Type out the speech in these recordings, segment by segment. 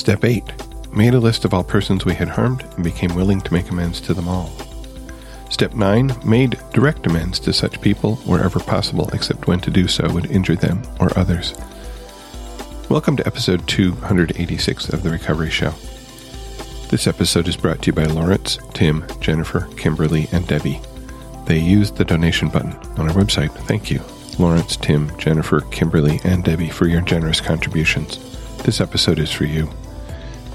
Step 8. Made a list of all persons we had harmed and became willing to make amends to them all. Step 9. Made direct amends to such people wherever possible, except when to do so would injure them or others. Welcome to episode 286 of The Recovery Show. This episode is brought to you by Lawrence, Tim, Jennifer, Kimberly, and Debbie. They used the donation button on our website. Thank you, Lawrence, Tim, Jennifer, Kimberly, and Debbie, for your generous contributions. This episode is for you.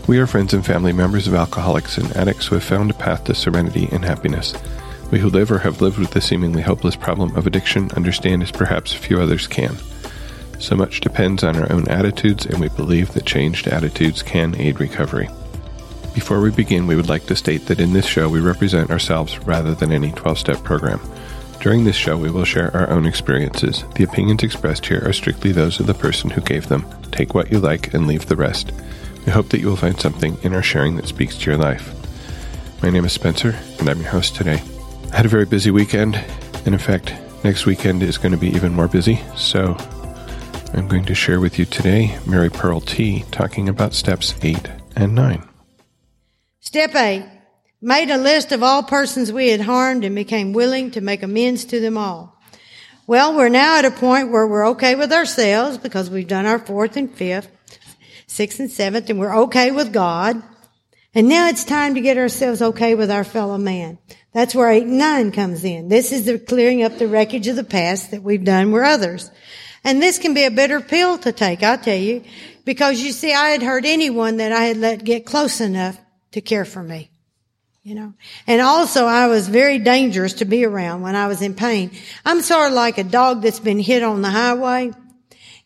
We are friends and family members of alcoholics and addicts who have found a path to serenity and happiness. We who live or have lived with the seemingly hopeless problem of addiction understand as perhaps few others can. So much depends on our own attitudes, and we believe that changed attitudes can aid recovery. Before we begin, we would like to state that in this show we represent ourselves rather than any 12 step program. During this show, we will share our own experiences. The opinions expressed here are strictly those of the person who gave them. Take what you like and leave the rest. We hope that you will find something in our sharing that speaks to your life. My name is Spencer, and I'm your host today. I had a very busy weekend, and in fact, next weekend is going to be even more busy, so I'm going to share with you today Mary Pearl T. talking about steps 8 and 9. Step eight, made a list of all persons we had harmed and became willing to make amends to them all. Well, we're now at a point where we're okay with ourselves because we've done our fourth and fifth, sixth and seventh, and we're okay with God. And now it's time to get ourselves okay with our fellow man. That's where eight and nine comes in. This is the clearing up the wreckage of the past that we've done with others. And this can be a bitter pill to take, I tell you, because you see, I had hurt anyone that I had let get close enough to care for me. You know, and also I was very dangerous to be around when I was in pain. I'm sort of like a dog that's been hit on the highway.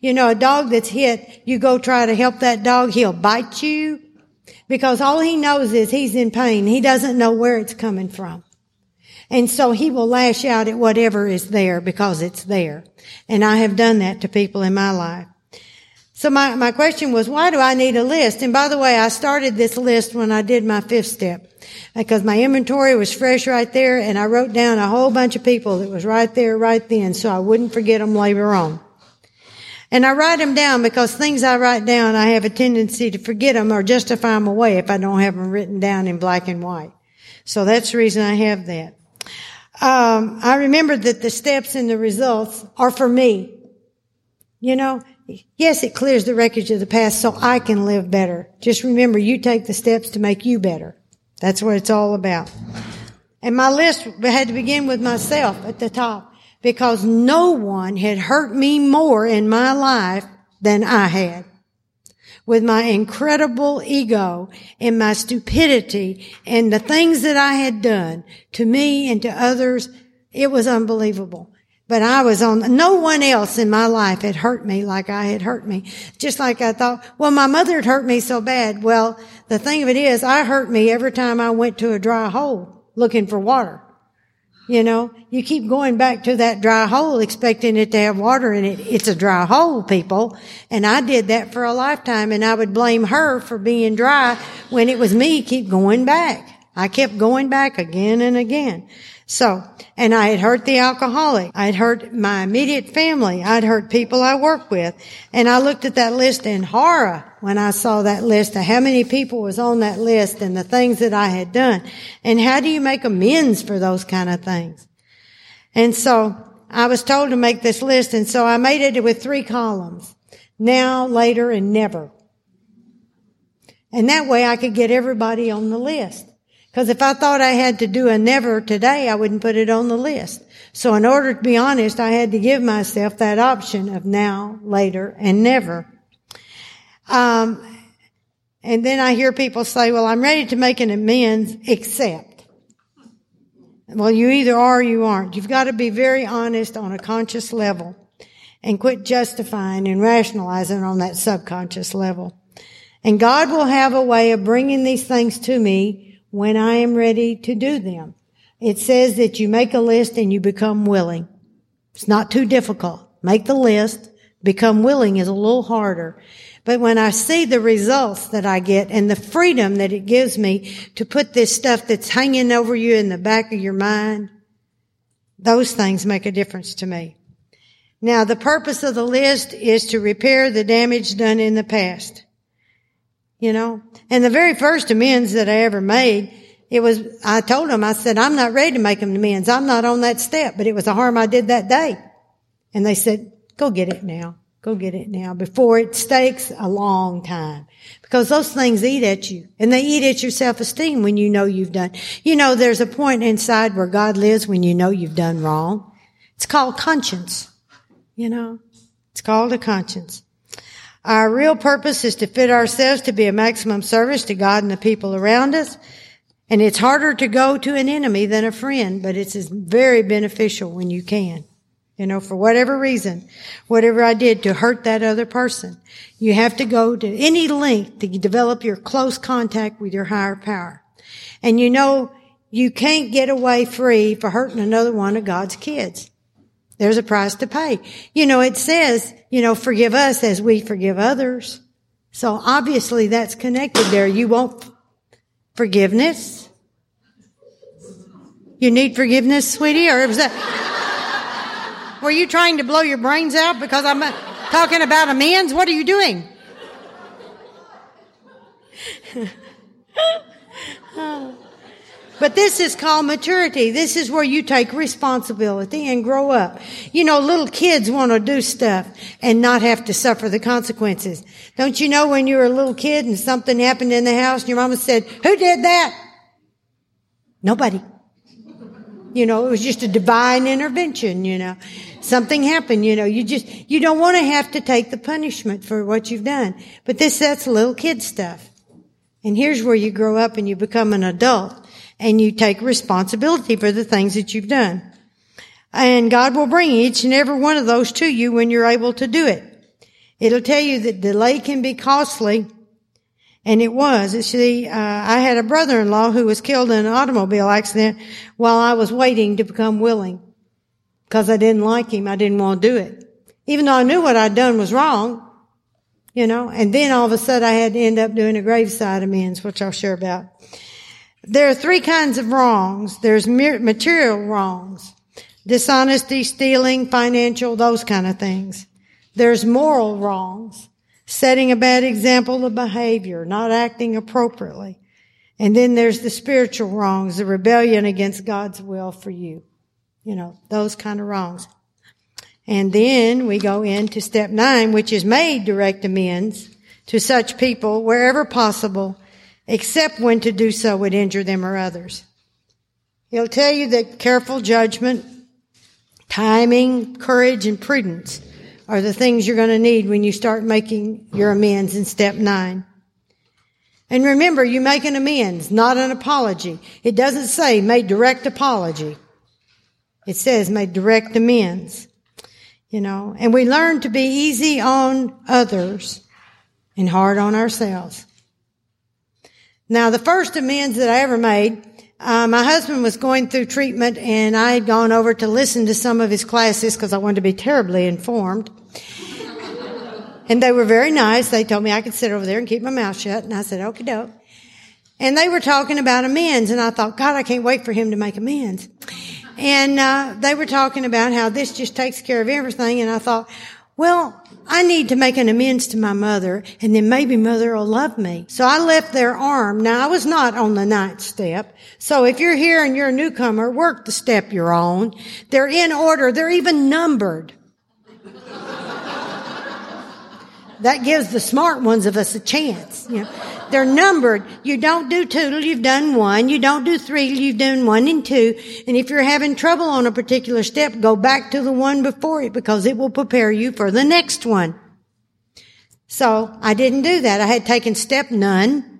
You know, a dog that's hit, you go try to help that dog, he'll bite you because all he knows is he's in pain. He doesn't know where it's coming from. And so he will lash out at whatever is there because it's there. And I have done that to people in my life. So my, my question was, why do I need a list? And by the way, I started this list when I did my fifth step because my inventory was fresh right there and I wrote down a whole bunch of people that was right there right then so I wouldn't forget them later on. And I write them down because things I write down, I have a tendency to forget them or justify them away if I don't have them written down in black and white. So that's the reason I have that. Um, I remember that the steps and the results are for me. You know, Yes, it clears the wreckage of the past so I can live better. Just remember, you take the steps to make you better. That's what it's all about. And my list had to begin with myself at the top because no one had hurt me more in my life than I had. With my incredible ego and my stupidity and the things that I had done to me and to others, it was unbelievable. But I was on, no one else in my life had hurt me like I had hurt me. Just like I thought, well, my mother had hurt me so bad. Well, the thing of it is, I hurt me every time I went to a dry hole looking for water. You know, you keep going back to that dry hole expecting it to have water in it. It's a dry hole, people. And I did that for a lifetime and I would blame her for being dry when it was me keep going back. I kept going back again and again. So, and I had hurt the alcoholic. I'd hurt my immediate family. I'd hurt people I work with. And I looked at that list in horror when I saw that list of how many people was on that list and the things that I had done. And how do you make amends for those kind of things? And so I was told to make this list. And so I made it with three columns. Now, later, and never. And that way I could get everybody on the list. Because if I thought I had to do a never today, I wouldn't put it on the list. So in order to be honest, I had to give myself that option of now, later, and never. Um, and then I hear people say, well, I'm ready to make an amends except. Well, you either are or you aren't. You've got to be very honest on a conscious level and quit justifying and rationalizing on that subconscious level. And God will have a way of bringing these things to me when I am ready to do them. It says that you make a list and you become willing. It's not too difficult. Make the list. Become willing is a little harder. But when I see the results that I get and the freedom that it gives me to put this stuff that's hanging over you in the back of your mind, those things make a difference to me. Now, the purpose of the list is to repair the damage done in the past. You know? And the very first amends that I ever made, it was, I told them, I said, I'm not ready to make them amends. I'm not on that step, but it was a harm I did that day. And they said, go get it now. Go get it now before it takes a long time. Because those things eat at you and they eat at your self-esteem when you know you've done. You know, there's a point inside where God lives when you know you've done wrong. It's called conscience. You know, it's called a conscience. Our real purpose is to fit ourselves to be a maximum service to God and the people around us. And it's harder to go to an enemy than a friend, but it's very beneficial when you can. You know, for whatever reason, whatever I did to hurt that other person, you have to go to any length to develop your close contact with your higher power. And you know, you can't get away free for hurting another one of God's kids. There's a price to pay. You know, it says, you know, forgive us as we forgive others. So obviously that's connected there. You want forgiveness? You need forgiveness, sweetie, or is that? Were you trying to blow your brains out because I'm uh, talking about amends? What are you doing? But this is called maturity. This is where you take responsibility and grow up. You know, little kids want to do stuff and not have to suffer the consequences. Don't you know when you were a little kid and something happened in the house and your mama said, who did that? Nobody. You know, it was just a divine intervention, you know. Something happened, you know, you just, you don't want to have to take the punishment for what you've done. But this, that's little kid stuff. And here's where you grow up and you become an adult and you take responsibility for the things that you've done. And God will bring each and every one of those to you when you're able to do it. It'll tell you that delay can be costly. And it was. See, uh, I had a brother-in-law who was killed in an automobile accident while I was waiting to become willing because I didn't like him. I didn't want to do it. Even though I knew what I'd done was wrong, you know, and then all of a sudden I had to end up doing a graveside amends, which I'll share about. There are three kinds of wrongs. There's material wrongs, dishonesty, stealing, financial, those kind of things. There's moral wrongs, setting a bad example of behavior, not acting appropriately. And then there's the spiritual wrongs, the rebellion against God's will for you. You know, those kind of wrongs. And then we go into step nine, which is made direct amends to such people wherever possible, except when to do so would injure them or others. He'll tell you that careful judgment, timing, courage, and prudence are the things you're going to need when you start making your amends in step nine. And remember, you make an amends, not an apology. It doesn't say make direct apology. It says make direct amends. You know, and we learn to be easy on others and hard on ourselves. Now, the first amends that I ever made, uh, my husband was going through treatment and I had gone over to listen to some of his classes because I wanted to be terribly informed. and they were very nice. They told me I could sit over there and keep my mouth shut. And I said, okay, doke. And they were talking about amends. And I thought, God, I can't wait for him to make amends. And uh, they were talking about how this just takes care of everything. And I thought, well, I need to make an amends to my mother, and then maybe mother will love me. So I left their arm. Now I was not on the ninth step. So if you're here and you're a newcomer, work the step you're on. They're in order. They're even numbered. that gives the smart ones of us a chance. You know. They're numbered. You don't do two till you've done one. You don't do three till you've done one and two. And if you're having trouble on a particular step, go back to the one before it because it will prepare you for the next one. So I didn't do that. I had taken step none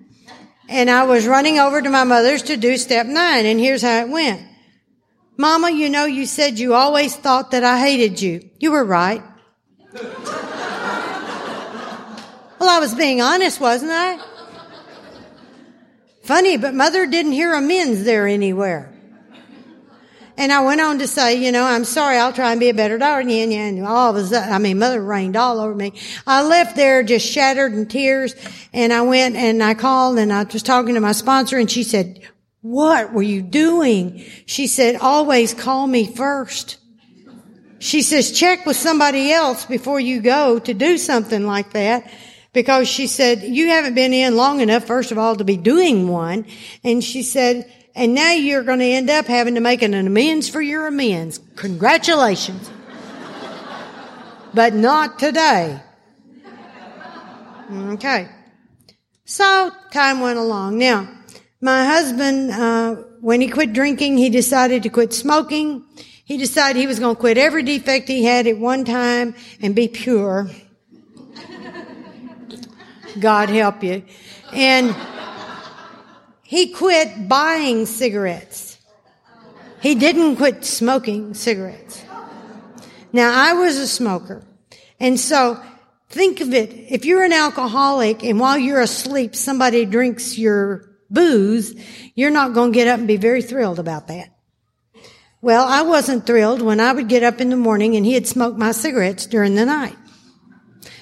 and I was running over to my mother's to do step nine. And here's how it went. Mama, you know, you said you always thought that I hated you. You were right. well, I was being honest, wasn't I? Funny, but mother didn't hear amends there anywhere. And I went on to say, you know, I'm sorry, I'll try and be a better daughter. And, all of I mean, mother rained all over me. I left there just shattered in tears. And I went and I called and I was talking to my sponsor and she said, what were you doing? She said, always call me first. She says, check with somebody else before you go to do something like that because she said, you haven't been in long enough, first of all, to be doing one. And she said, and now you're going to end up having to make an amends for your amends. Congratulations. but not today. Okay. So time went along. Now, my husband, uh, when he quit drinking, he decided to quit smoking. He decided he was going to quit every defect he had at one time and be pure. God help you. And he quit buying cigarettes. He didn't quit smoking cigarettes. Now I was a smoker. And so think of it. If you're an alcoholic and while you're asleep, somebody drinks your booze, you're not going to get up and be very thrilled about that. Well, I wasn't thrilled when I would get up in the morning and he had smoked my cigarettes during the night.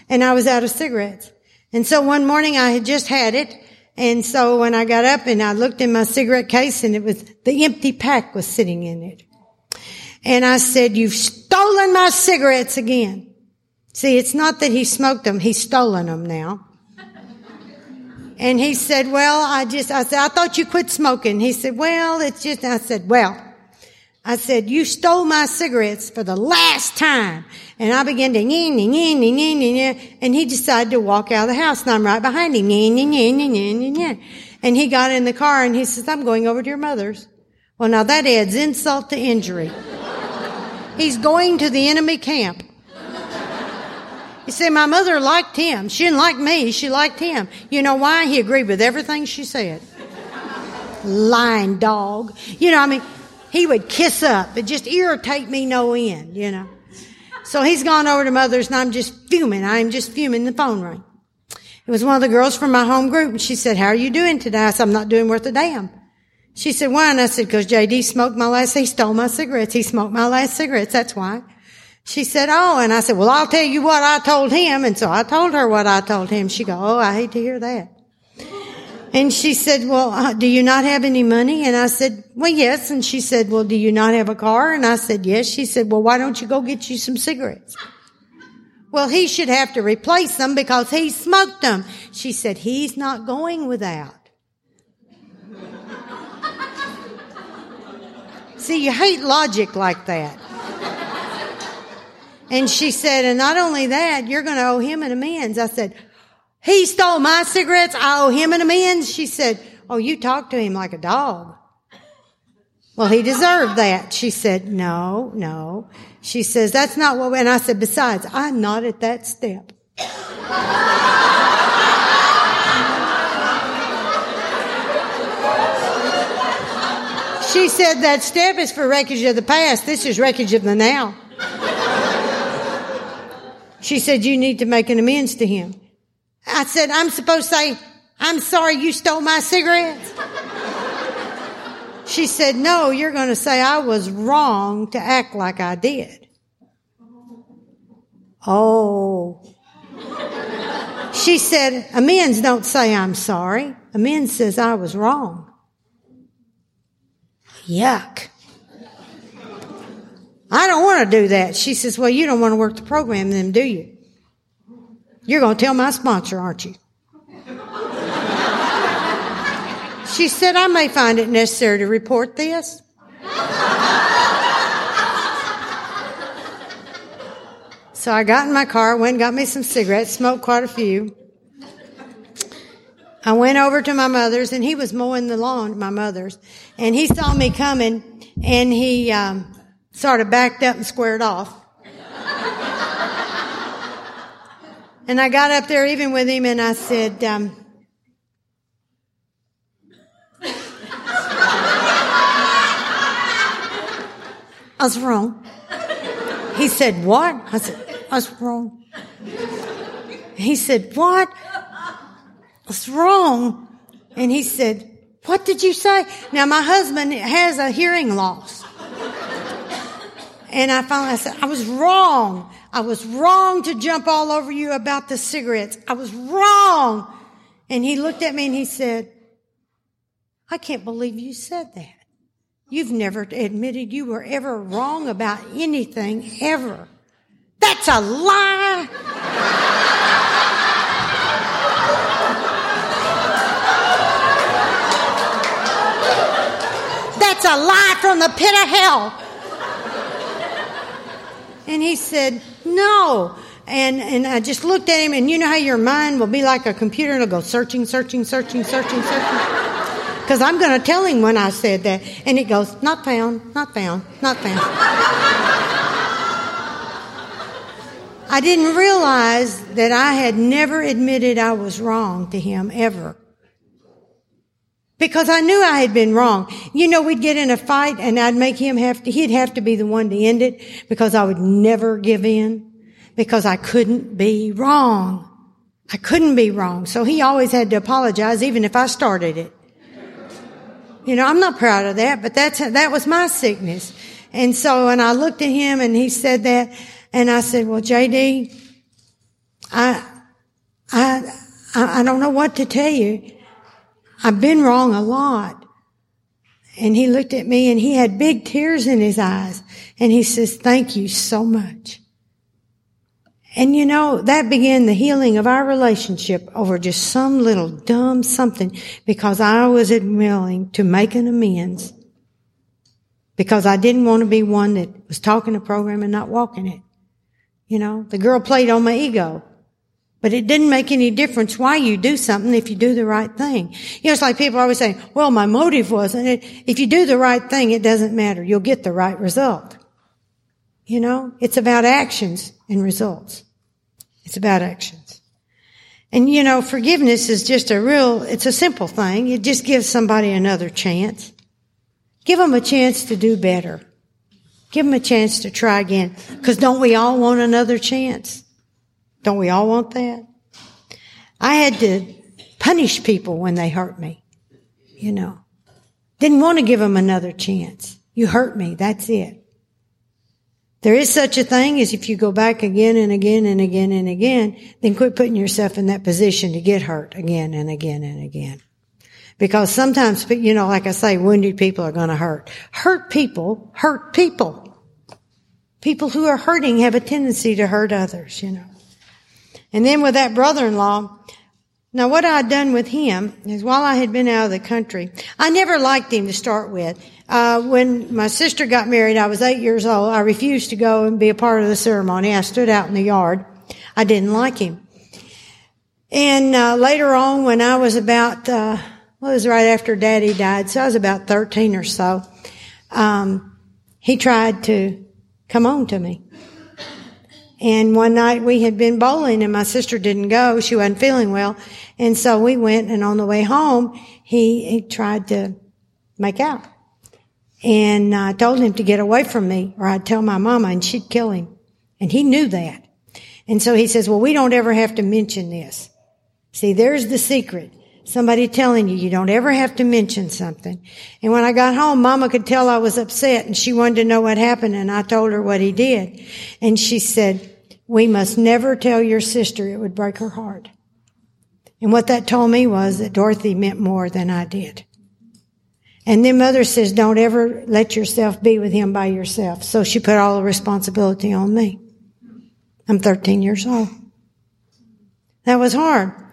And I was out of cigarettes. And so one morning I had just had it. And so when I got up and I looked in my cigarette case and it was, the empty pack was sitting in it. And I said, you've stolen my cigarettes again. See, it's not that he smoked them, he's stolen them now. And he said, well, I just, I said, I thought you quit smoking. He said, well, it's just, I said, well, I said, you stole my cigarettes for the last time. And I began to, nye, nye, nye, nye, nye, nye, and he decided to walk out of the house and I'm right behind him. Nye, nye, nye, nye, nye, nye, nye. And he got in the car and he says, I'm going over to your mother's. Well, now that adds insult to injury. He's going to the enemy camp. He said, my mother liked him. She didn't like me. She liked him. You know why? He agreed with everything she said. Lying dog. You know, I mean, he would kiss up. It just irritate me no end, you know. So he's gone over to mother's and I'm just fuming. I'm just fuming. The phone rang. It was one of the girls from my home group and she said, how are you doing today? I said, I'm not doing worth a damn. She said, why? And I said, cause JD smoked my last, he stole my cigarettes. He smoked my last cigarettes. That's why. She said, oh, and I said, well, I'll tell you what I told him. And so I told her what I told him. She go, oh, I hate to hear that. And she said, well, uh, do you not have any money? And I said, well, yes. And she said, well, do you not have a car? And I said, yes. She said, well, why don't you go get you some cigarettes? Well, he should have to replace them because he smoked them. She said, he's not going without. See, you hate logic like that. And she said, and not only that, you're going to owe him an amends. I said, he stole my cigarettes. I owe him an amends. She said, Oh, you talk to him like a dog. Well, he deserved that. She said, No, no. She says, That's not what, and I said, Besides, I'm not at that step. she said, That step is for wreckage of the past. This is wreckage of the now. She said, You need to make an amends to him. I said, I'm supposed to say, I'm sorry you stole my cigarettes. She said, no, you're going to say I was wrong to act like I did. Oh. She said, amends don't say I'm sorry. Amends says I was wrong. Yuck. I don't want to do that. She says, well, you don't want to work the program then, do you? You're going to tell my sponsor, aren't you? She said, I may find it necessary to report this. So I got in my car, went and got me some cigarettes, smoked quite a few. I went over to my mother's and he was mowing the lawn at my mother's and he saw me coming and he um, sort of backed up and squared off. And I got up there even with him and I said, um, I was wrong. He said, what? I said, I was wrong. He said, what? I was wrong. And he said, what did you say? Now my husband has a hearing loss. And I finally I said, I was wrong. I was wrong to jump all over you about the cigarettes. I was wrong. And he looked at me and he said, I can't believe you said that. You've never admitted you were ever wrong about anything ever. That's a lie. That's a lie from the pit of hell. And he said, No. And, and I just looked at him, and you know how your mind will be like a computer and it'll go searching, searching, searching, searching, searching. Because I'm going to tell him when I said that. And it goes, Not found, not found, not found. I didn't realize that I had never admitted I was wrong to him ever because I knew I had been wrong. You know, we'd get in a fight and I'd make him have to, he'd have to be the one to end it because I would never give in because I couldn't be wrong. I couldn't be wrong. So he always had to apologize even if I started it. You know, I'm not proud of that, but that's, that was my sickness. And so when I looked at him and he said that and I said, well, JD, I, I, I don't know what to tell you. I've been wrong a lot. And he looked at me and he had big tears in his eyes. And he says, thank you so much. And you know, that began the healing of our relationship over just some little dumb something because I was willing to make an amends because I didn't want to be one that was talking a program and not walking it. You know, the girl played on my ego. But it didn't make any difference why you do something if you do the right thing. You know, it's like people always say, well, my motive wasn't it. If you do the right thing, it doesn't matter. You'll get the right result. You know, it's about actions and results. It's about actions. And you know, forgiveness is just a real, it's a simple thing. It just gives somebody another chance. Give them a chance to do better. Give them a chance to try again. Cause don't we all want another chance? Don't we all want that? I had to punish people when they hurt me, you know. Didn't want to give them another chance. You hurt me, that's it. There is such a thing as if you go back again and again and again and again, then quit putting yourself in that position to get hurt again and again and again. Because sometimes, you know, like I say, wounded people are going to hurt. Hurt people hurt people. People who are hurting have a tendency to hurt others, you know. And then with that brother-in-law, now what I'd done with him is while I had been out of the country, I never liked him to start with. Uh, when my sister got married, I was eight years old. I refused to go and be a part of the ceremony. I stood out in the yard. I didn't like him. And uh, later on, when I was about, uh, well, it was right after Daddy died, so I was about thirteen or so. Um, he tried to come on to me. And one night we had been bowling and my sister didn't go. She wasn't feeling well. And so we went and on the way home, he, he tried to make out. And I told him to get away from me or I'd tell my mama and she'd kill him. And he knew that. And so he says, well, we don't ever have to mention this. See, there's the secret. Somebody telling you you don't ever have to mention something. And when I got home, mama could tell I was upset and she wanted to know what happened and I told her what he did. And she said, we must never tell your sister it would break her heart. And what that told me was that Dorothy meant more than I did. And then mother says, don't ever let yourself be with him by yourself. So she put all the responsibility on me. I'm 13 years old. That was hard.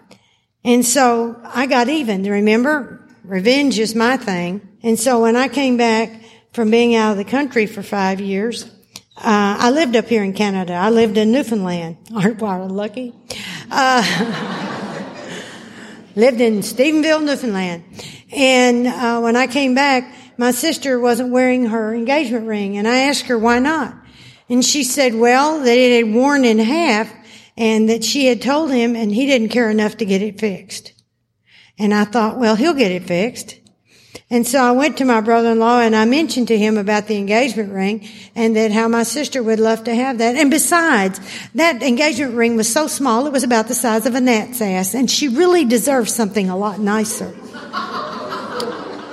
And so I got even. Remember, revenge is my thing. And so when I came back from being out of the country for five years, uh, I lived up here in Canada. I lived in Newfoundland. Aren't we lucky? Uh, lived in Stephenville, Newfoundland. And uh, when I came back, my sister wasn't wearing her engagement ring, and I asked her why not. And she said, well, that it had worn in half and that she had told him and he didn't care enough to get it fixed. And I thought, well, he'll get it fixed. And so I went to my brother-in-law and I mentioned to him about the engagement ring and that how my sister would love to have that. And besides, that engagement ring was so small, it was about the size of a gnat's ass and she really deserves something a lot nicer.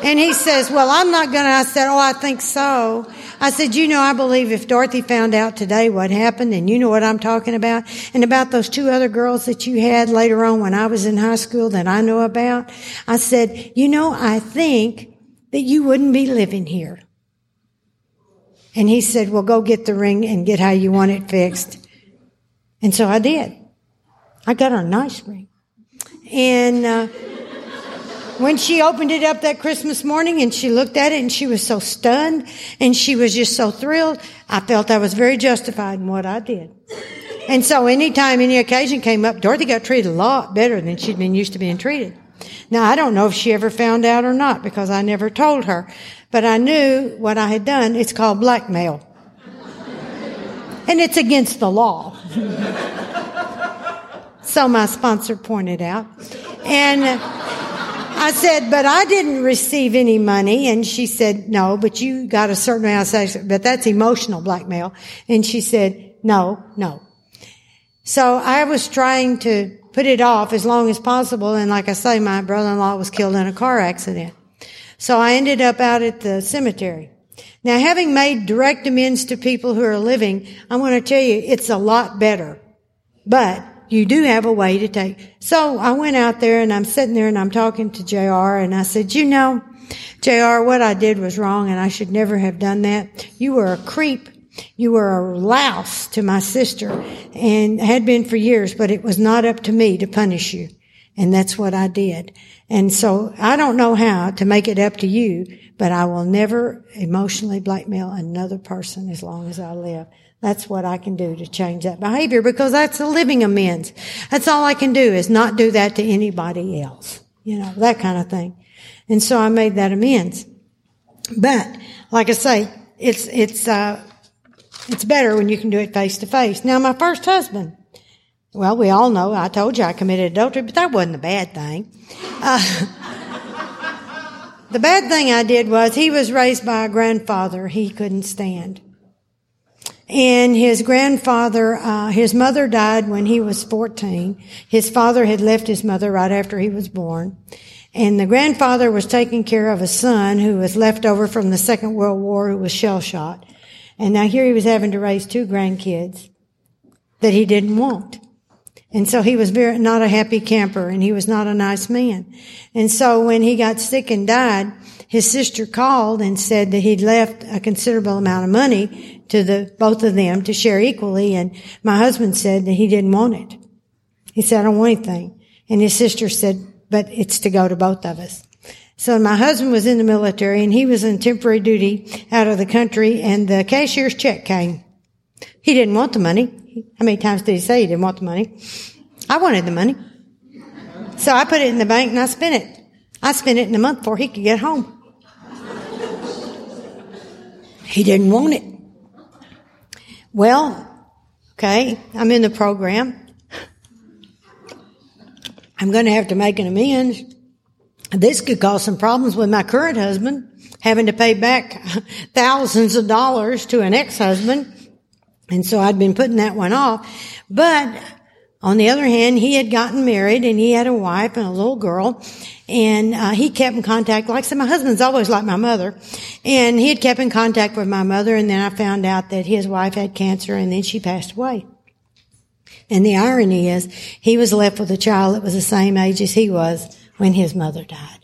And he says, well, I'm not going to. I said, oh, I think so. I said, you know, I believe if Dorothy found out today what happened, and you know what I'm talking about, and about those two other girls that you had later on when I was in high school that I know about, I said, you know, I think that you wouldn't be living here. And he said, well, go get the ring and get how you want it fixed. And so I did. I got a nice ring. And, uh, when she opened it up that Christmas morning and she looked at it and she was so stunned and she was just so thrilled, I felt I was very justified in what I did. And so anytime any occasion came up, Dorothy got treated a lot better than she'd been used to being treated. Now I don't know if she ever found out or not because I never told her, but I knew what I had done. It's called blackmail. and it's against the law. so my sponsor pointed out. And I said, but I didn't receive any money. And she said, no, but you got a certain amount of sex, but that's emotional blackmail. And she said, no, no. So I was trying to put it off as long as possible. And like I say, my brother-in-law was killed in a car accident. So I ended up out at the cemetery. Now, having made direct amends to people who are living, I want to tell you, it's a lot better. But you do have a way to take. So I went out there and I'm sitting there and I'm talking to JR and I said, you know, JR, what I did was wrong and I should never have done that. You were a creep you were a louse to my sister and had been for years, but it was not up to me to punish you. And that's what I did. And so I don't know how to make it up to you, but I will never emotionally blackmail another person as long as I live. That's what I can do to change that behavior because that's a living amends. That's all I can do is not do that to anybody else. You know, that kind of thing. And so I made that amends. But, like I say, it's, it's, uh, it's better when you can do it face to face. Now, my first husband, well, we all know I told you I committed adultery, but that wasn't a bad thing. Uh, the bad thing I did was he was raised by a grandfather he couldn't stand. And his grandfather, uh, his mother died when he was 14. His father had left his mother right after he was born. And the grandfather was taking care of a son who was left over from the Second World War who was shell shot. And now here he was having to raise two grandkids that he didn't want. And so he was very, not a happy camper and he was not a nice man. And so when he got sick and died, his sister called and said that he'd left a considerable amount of money to the, both of them to share equally. And my husband said that he didn't want it. He said, I don't want anything. And his sister said, but it's to go to both of us. So my husband was in the military and he was in temporary duty out of the country and the cashier's check came. He didn't want the money. How many times did he say he didn't want the money? I wanted the money. So I put it in the bank and I spent it. I spent it in a month before he could get home. He didn't want it. Well, okay, I'm in the program. I'm going to have to make an amends. This could cause some problems with my current husband, having to pay back thousands of dollars to an ex-husband. And so I'd been putting that one off. But on the other hand, he had gotten married and he had a wife and a little girl. And uh, he kept in contact. Like I said, my husband's always like my mother. And he had kept in contact with my mother. And then I found out that his wife had cancer and then she passed away. And the irony is he was left with a child that was the same age as he was when his mother died.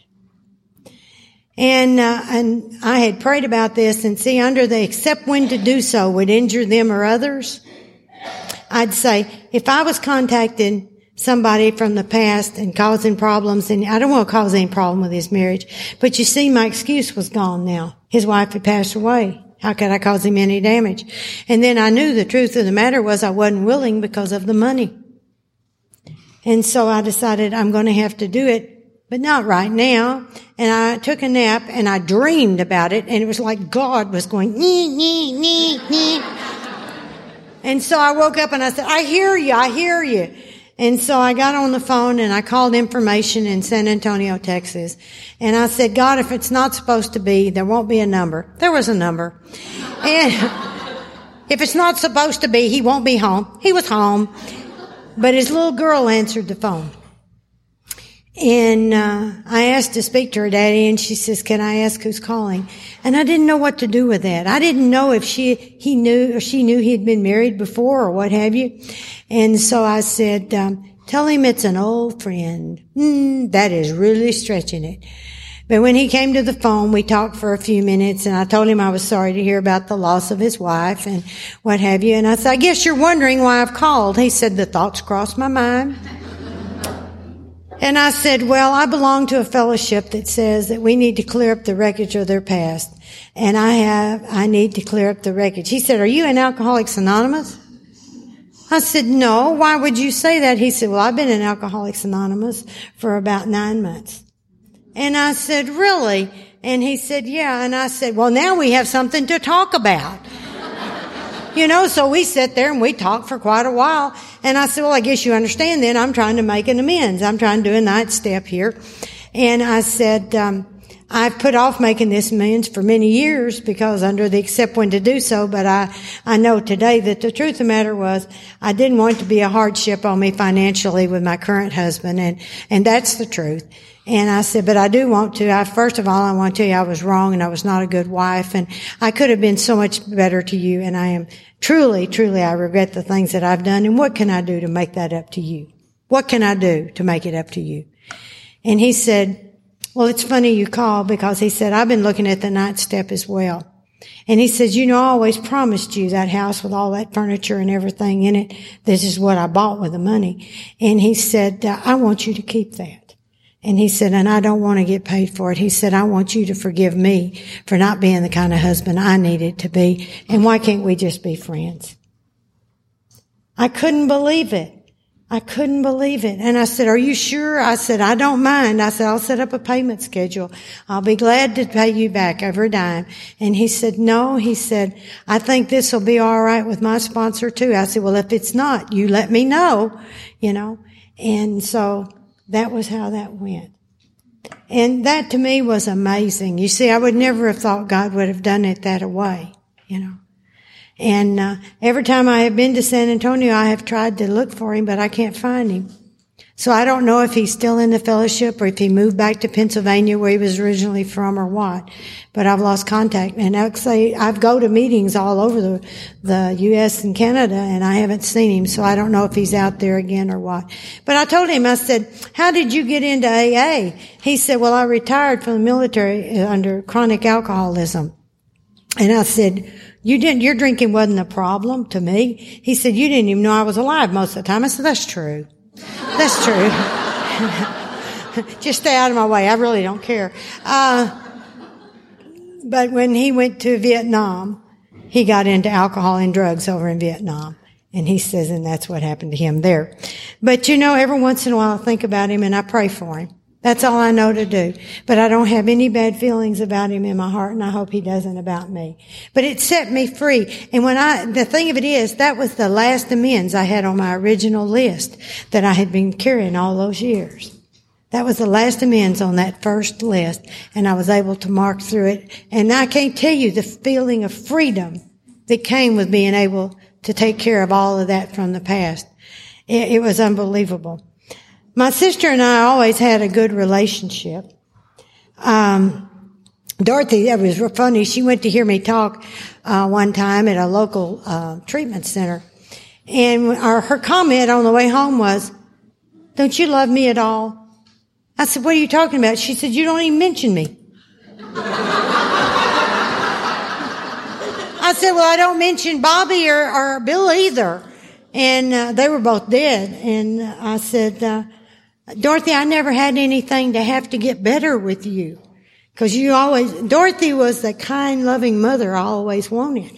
And, uh, and I had prayed about this and see under the except when to do so would injure them or others. I'd say if I was contacting somebody from the past and causing problems and I don't want to cause any problem with his marriage, but you see my excuse was gone now. His wife had passed away. How could I cause him any damage? And then I knew the truth of the matter was I wasn't willing because of the money. And so I decided I'm going to have to do it but not right now. And I took a nap and I dreamed about it and it was like God was going, nee, nee, nee, nee. and so I woke up and I said, I hear you, I hear you. And so I got on the phone and I called information in San Antonio, Texas. And I said, God, if it's not supposed to be, there won't be a number. There was a number. And if it's not supposed to be, he won't be home. He was home. But his little girl answered the phone. And uh, I asked to speak to her daddy, and she says, "Can I ask who's calling?" And I didn't know what to do with that. I didn't know if she he knew or she knew he had been married before or what have you. And so I said, um, "Tell him it's an old friend." Mm, that is really stretching it. But when he came to the phone, we talked for a few minutes, and I told him I was sorry to hear about the loss of his wife and what have you. And I said, "I guess you're wondering why I've called." He said, "The thoughts crossed my mind." And I said, well, I belong to a fellowship that says that we need to clear up the wreckage of their past. And I have, I need to clear up the wreckage. He said, are you an Alcoholics Anonymous? I said, no, why would you say that? He said, well, I've been in Alcoholics Anonymous for about nine months. And I said, really? And he said, yeah. And I said, well, now we have something to talk about. You know, so we sit there and we talk for quite a while. And I said, well, I guess you understand then I'm trying to make an amends. I'm trying to do a ninth step here. And I said, um, I've put off making this amends for many years because under the except when to do so, but I, I know today that the truth of the matter was I didn't want to be a hardship on me financially with my current husband and, and that's the truth. And I said, but I do want to. I, first of all, I want to tell you I was wrong and I was not a good wife and I could have been so much better to you. And I am truly, truly, I regret the things that I've done. And what can I do to make that up to you? What can I do to make it up to you? And he said, well, it's funny you call because he said, I've been looking at the ninth step as well. And he says, you know, I always promised you that house with all that furniture and everything in it. This is what I bought with the money. And he said, I want you to keep that. And he said, and I don't want to get paid for it. He said, I want you to forgive me for not being the kind of husband I needed to be. And why can't we just be friends? I couldn't believe it. I couldn't believe it. And I said, are you sure? I said, I don't mind. I said, I'll set up a payment schedule. I'll be glad to pay you back every dime. And he said, no, he said, I think this will be all right with my sponsor too. I said, well, if it's not, you let me know, you know. And so that was how that went. And that to me was amazing. You see, I would never have thought God would have done it that way, you know. And uh, every time I have been to San Antonio, I have tried to look for him, but I can't find him. So I don't know if he's still in the fellowship or if he moved back to Pennsylvania where he was originally from or what. But I've lost contact. And actually, I've go to meetings all over the, the U.S. and Canada and I haven't seen him. So I don't know if he's out there again or what. But I told him, I said, how did you get into AA? He said, well, I retired from the military uh, under chronic alcoholism. And I said, you didn't, your drinking wasn't a problem to me. He said, you didn't even know I was alive most of the time. I said, that's true. That's true. Just stay out of my way. I really don't care. Uh, but when he went to Vietnam, he got into alcohol and drugs over in Vietnam. And he says, and that's what happened to him there. But you know, every once in a while I think about him and I pray for him. That's all I know to do. But I don't have any bad feelings about him in my heart, and I hope he doesn't about me. But it set me free. And when I, the thing of it is, that was the last amends I had on my original list that I had been carrying all those years. That was the last amends on that first list, and I was able to mark through it. And I can't tell you the feeling of freedom that came with being able to take care of all of that from the past. It, it was unbelievable. My sister and I always had a good relationship. Um, Dorothy, that was funny. She went to hear me talk uh, one time at a local uh, treatment center, and our, her comment on the way home was, "Don't you love me at all?" I said, "What are you talking about?" She said, "You don't even mention me." I said, "Well, I don't mention Bobby or, or Bill either," and uh, they were both dead. And I said. Dorothy, I never had anything to have to get better with you. Cause you always, Dorothy was the kind, loving mother I always wanted,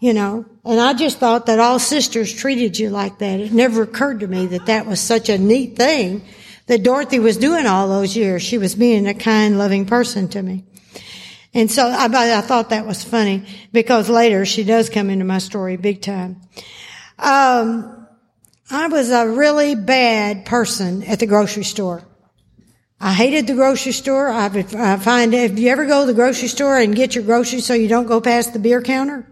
you know. And I just thought that all sisters treated you like that. It never occurred to me that that was such a neat thing that Dorothy was doing all those years. She was being a kind, loving person to me. And so I, I thought that was funny because later she does come into my story big time. Um, I was a really bad person at the grocery store. I hated the grocery store. I, would, find if you ever go to the grocery store and get your groceries so you don't go past the beer counter,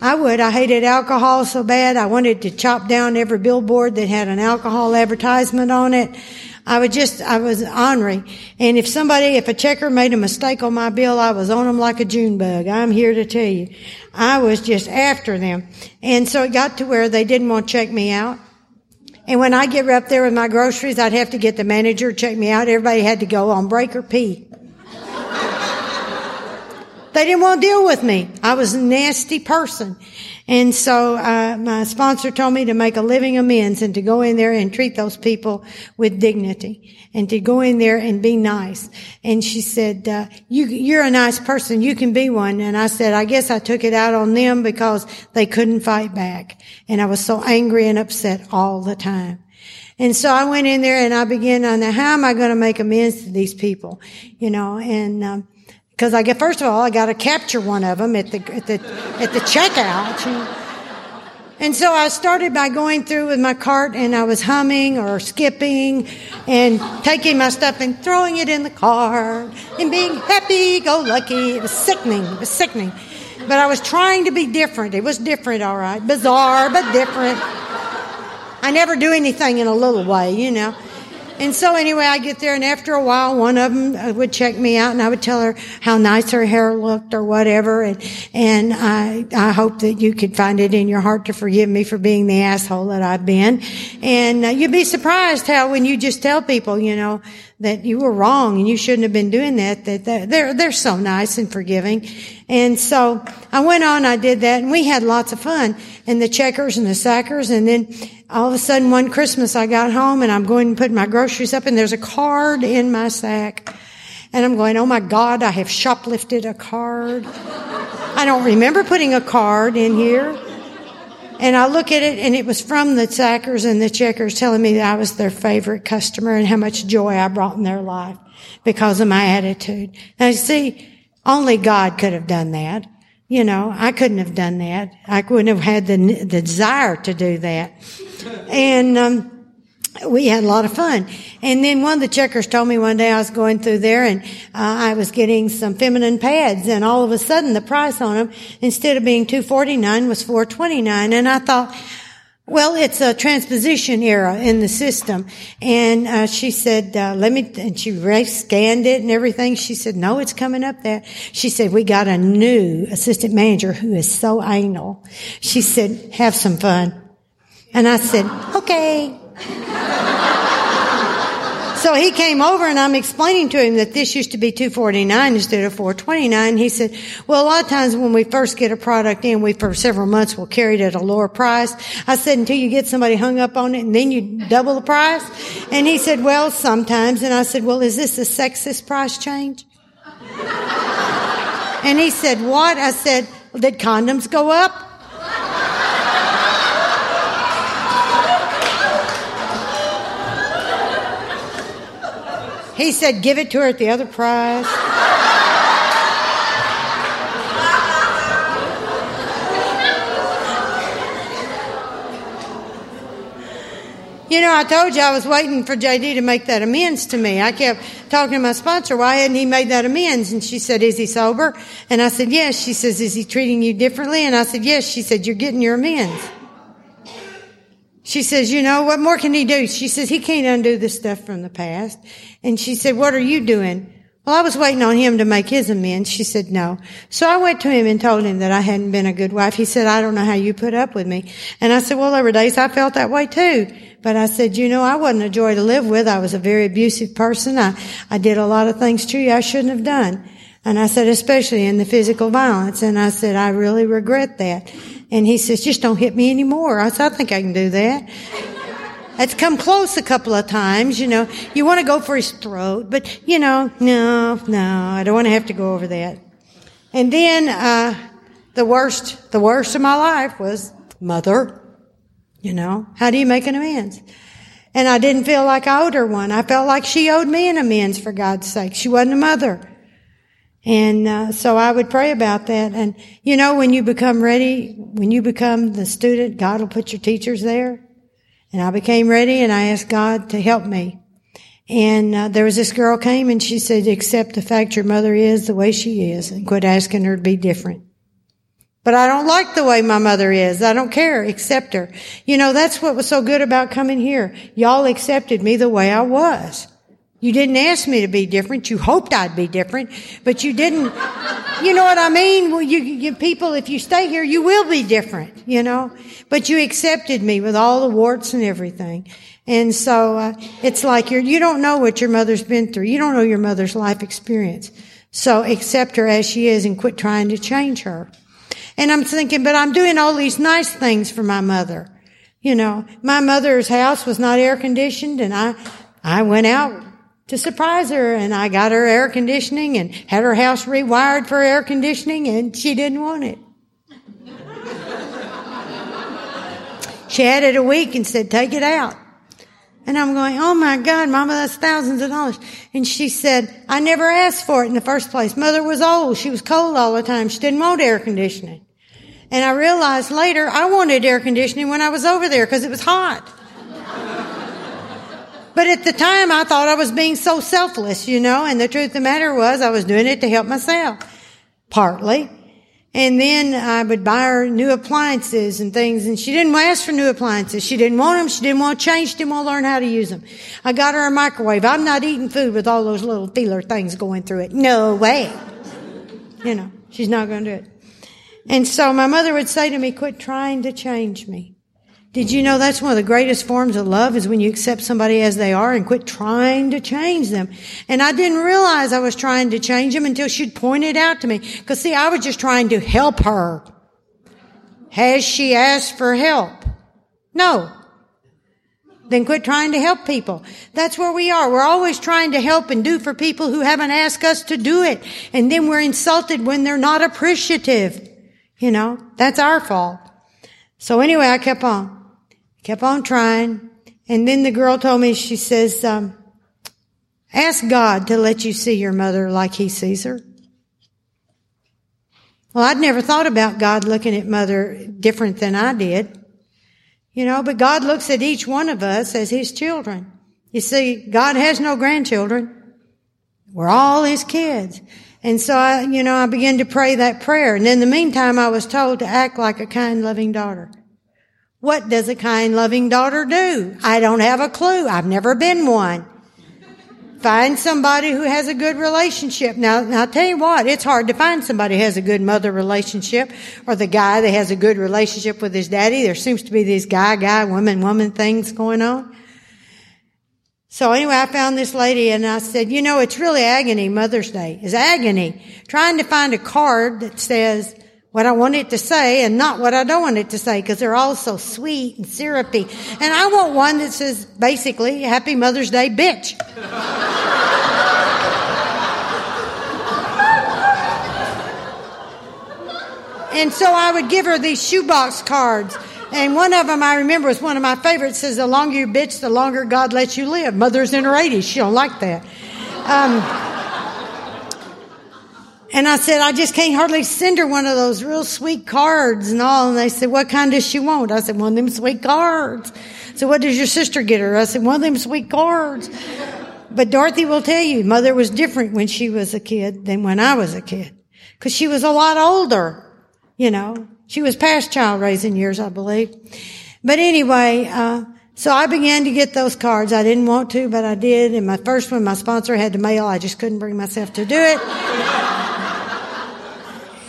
I would. I hated alcohol so bad. I wanted to chop down every billboard that had an alcohol advertisement on it. I would just, I was ornery. And if somebody, if a checker made a mistake on my bill, I was on them like a June bug. I'm here to tell you. I was just after them. And so it got to where they didn't want to check me out. And when I get up there with my groceries, I'd have to get the manager to check me out. Everybody had to go on break or pee. They didn't want to deal with me. I was a nasty person. And so uh, my sponsor told me to make a living amends and to go in there and treat those people with dignity and to go in there and be nice. And she said, uh, you, you're a nice person. You can be one. And I said, I guess I took it out on them because they couldn't fight back. And I was so angry and upset all the time. And so I went in there and I began on how am I going to make amends to these people, you know, and, um, because I get, first of all, I got to capture one of them at the, at the, at the checkout. And so I started by going through with my cart and I was humming or skipping and taking my stuff and throwing it in the car and being happy go lucky. It was sickening. It was sickening. But I was trying to be different. It was different, all right. Bizarre, but different. I never do anything in a little way, you know. And so anyway, I get there and after a while, one of them uh, would check me out and I would tell her how nice her hair looked or whatever. And, and I, I hope that you could find it in your heart to forgive me for being the asshole that I've been. And uh, you'd be surprised how when you just tell people, you know, that you were wrong and you shouldn't have been doing that, that they're, they're so nice and forgiving. And so I went on, I did that and we had lots of fun and the checkers and the sackers. And then all of a sudden one Christmas I got home and I'm going to put my groceries up and there's a card in my sack. And I'm going, oh my God, I have shoplifted a card. I don't remember putting a card in here. And I look at it and it was from the Sackers and the Checkers telling me that I was their favorite customer and how much joy I brought in their life because of my attitude. Now you see, only God could have done that. You know, I couldn't have done that. I wouldn't have had the, the desire to do that. And, um, we had a lot of fun. And then one of the checkers told me one day I was going through there and uh, I was getting some feminine pads and all of a sudden the price on them instead of being 249 was 429 and I thought well, it's a transposition error in the system. And uh, she said, uh, let me, and she scanned it and everything. She said, no, it's coming up there. She said, we got a new assistant manager who is so anal. She said, have some fun. And I said, okay. So he came over and I'm explaining to him that this used to be 249 instead of 429. He said, well, a lot of times when we first get a product in, we for several months will carry it at a lower price. I said, until you get somebody hung up on it and then you double the price. And he said, well, sometimes. And I said, well, is this a sexist price change? And he said, what? I said, did condoms go up? He said, give it to her at the other price. You know, I told you I was waiting for JD to make that amends to me. I kept talking to my sponsor, why hadn't he made that amends? And she said, is he sober? And I said, yes. She says, is he treating you differently? And I said, yes. She said, you're getting your amends. She says, you know, what more can he do? She says, he can't undo this stuff from the past. And she said, what are you doing? Well, I was waiting on him to make his amends. She said, no. So I went to him and told him that I hadn't been a good wife. He said, I don't know how you put up with me. And I said, well, there were days I felt that way too. But I said, you know, I wasn't a joy to live with. I was a very abusive person. I, I did a lot of things to you I shouldn't have done. And I said, especially in the physical violence. And I said, I really regret that. And he says, just don't hit me anymore. I said, I think I can do that. It's come close a couple of times, you know. You want to go for his throat, but you know, no, no, I don't want to have to go over that. And then, uh, the worst, the worst of my life was mother. You know, how do you make an amends? And I didn't feel like I owed her one. I felt like she owed me an amends for God's sake. She wasn't a mother. And uh, so I would pray about that. And you know, when you become ready, when you become the student, God will put your teachers there. And I became ready and I asked God to help me. And uh, there was this girl came and she said, accept the fact your mother is the way she is and quit asking her to be different. But I don't like the way my mother is. I don't care. Accept her. You know, that's what was so good about coming here. Y'all accepted me the way I was. You didn't ask me to be different. You hoped I'd be different, but you didn't. You know what I mean? Well, you, you people, if you stay here, you will be different, you know? But you accepted me with all the warts and everything. And so, uh, it's like you're, you don't know what your mother's been through. You don't know your mother's life experience. So accept her as she is and quit trying to change her. And I'm thinking, but I'm doing all these nice things for my mother. You know, my mother's house was not air conditioned and I, I went out to surprise her and I got her air conditioning and had her house rewired for air conditioning and she didn't want it. she had it a week and said, take it out. And I'm going, oh my God, mama, that's thousands of dollars. And she said, I never asked for it in the first place. Mother was old. She was cold all the time. She didn't want air conditioning. And I realized later I wanted air conditioning when I was over there because it was hot. But at the time I thought I was being so selfless, you know, and the truth of the matter was I was doing it to help myself. Partly. And then I would buy her new appliances and things, and she didn't ask for new appliances. She didn't want them. She didn't want to change. She didn't want to learn how to use them. I got her a microwave. I'm not eating food with all those little feeler things going through it. No way. You know, she's not going to do it. And so my mother would say to me, quit trying to change me. Did you know that's one of the greatest forms of love is when you accept somebody as they are and quit trying to change them? And I didn't realize I was trying to change them until she'd point it out to me. Cause see, I was just trying to help her. Has she asked for help? No. Then quit trying to help people. That's where we are. We're always trying to help and do for people who haven't asked us to do it. And then we're insulted when they're not appreciative. You know, that's our fault. So anyway, I kept on. Kept on trying. And then the girl told me, she says, um, ask God to let you see your mother like he sees her. Well, I'd never thought about God looking at mother different than I did. You know, but God looks at each one of us as his children. You see, God has no grandchildren. We're all his kids. And so I, you know, I began to pray that prayer. And in the meantime, I was told to act like a kind, loving daughter. What does a kind, loving daughter do? I don't have a clue. I've never been one. Find somebody who has a good relationship. Now, now I'll tell you what, it's hard to find somebody who has a good mother relationship or the guy that has a good relationship with his daddy. There seems to be these guy, guy, woman, woman things going on. So anyway, I found this lady and I said, you know, it's really agony. Mother's Day is agony. Trying to find a card that says, what I want it to say and not what I don't want it to say because they're all so sweet and syrupy. And I want one that says basically, Happy Mother's Day, bitch. and so I would give her these shoebox cards. And one of them I remember was one of my favorites says, the longer you bitch, the longer God lets you live. Mother's in her 80s. She don't like that. Um, and I said, I just can't hardly send her one of those real sweet cards and all. And they said, what kind does she want? I said, one of them sweet cards. So what does your sister get her? I said, one of them sweet cards. But Dorothy will tell you, mother was different when she was a kid than when I was a kid. Cause she was a lot older, you know. She was past child raising years, I believe. But anyway, uh, so I began to get those cards. I didn't want to, but I did. And my first one, my sponsor had to mail. I just couldn't bring myself to do it.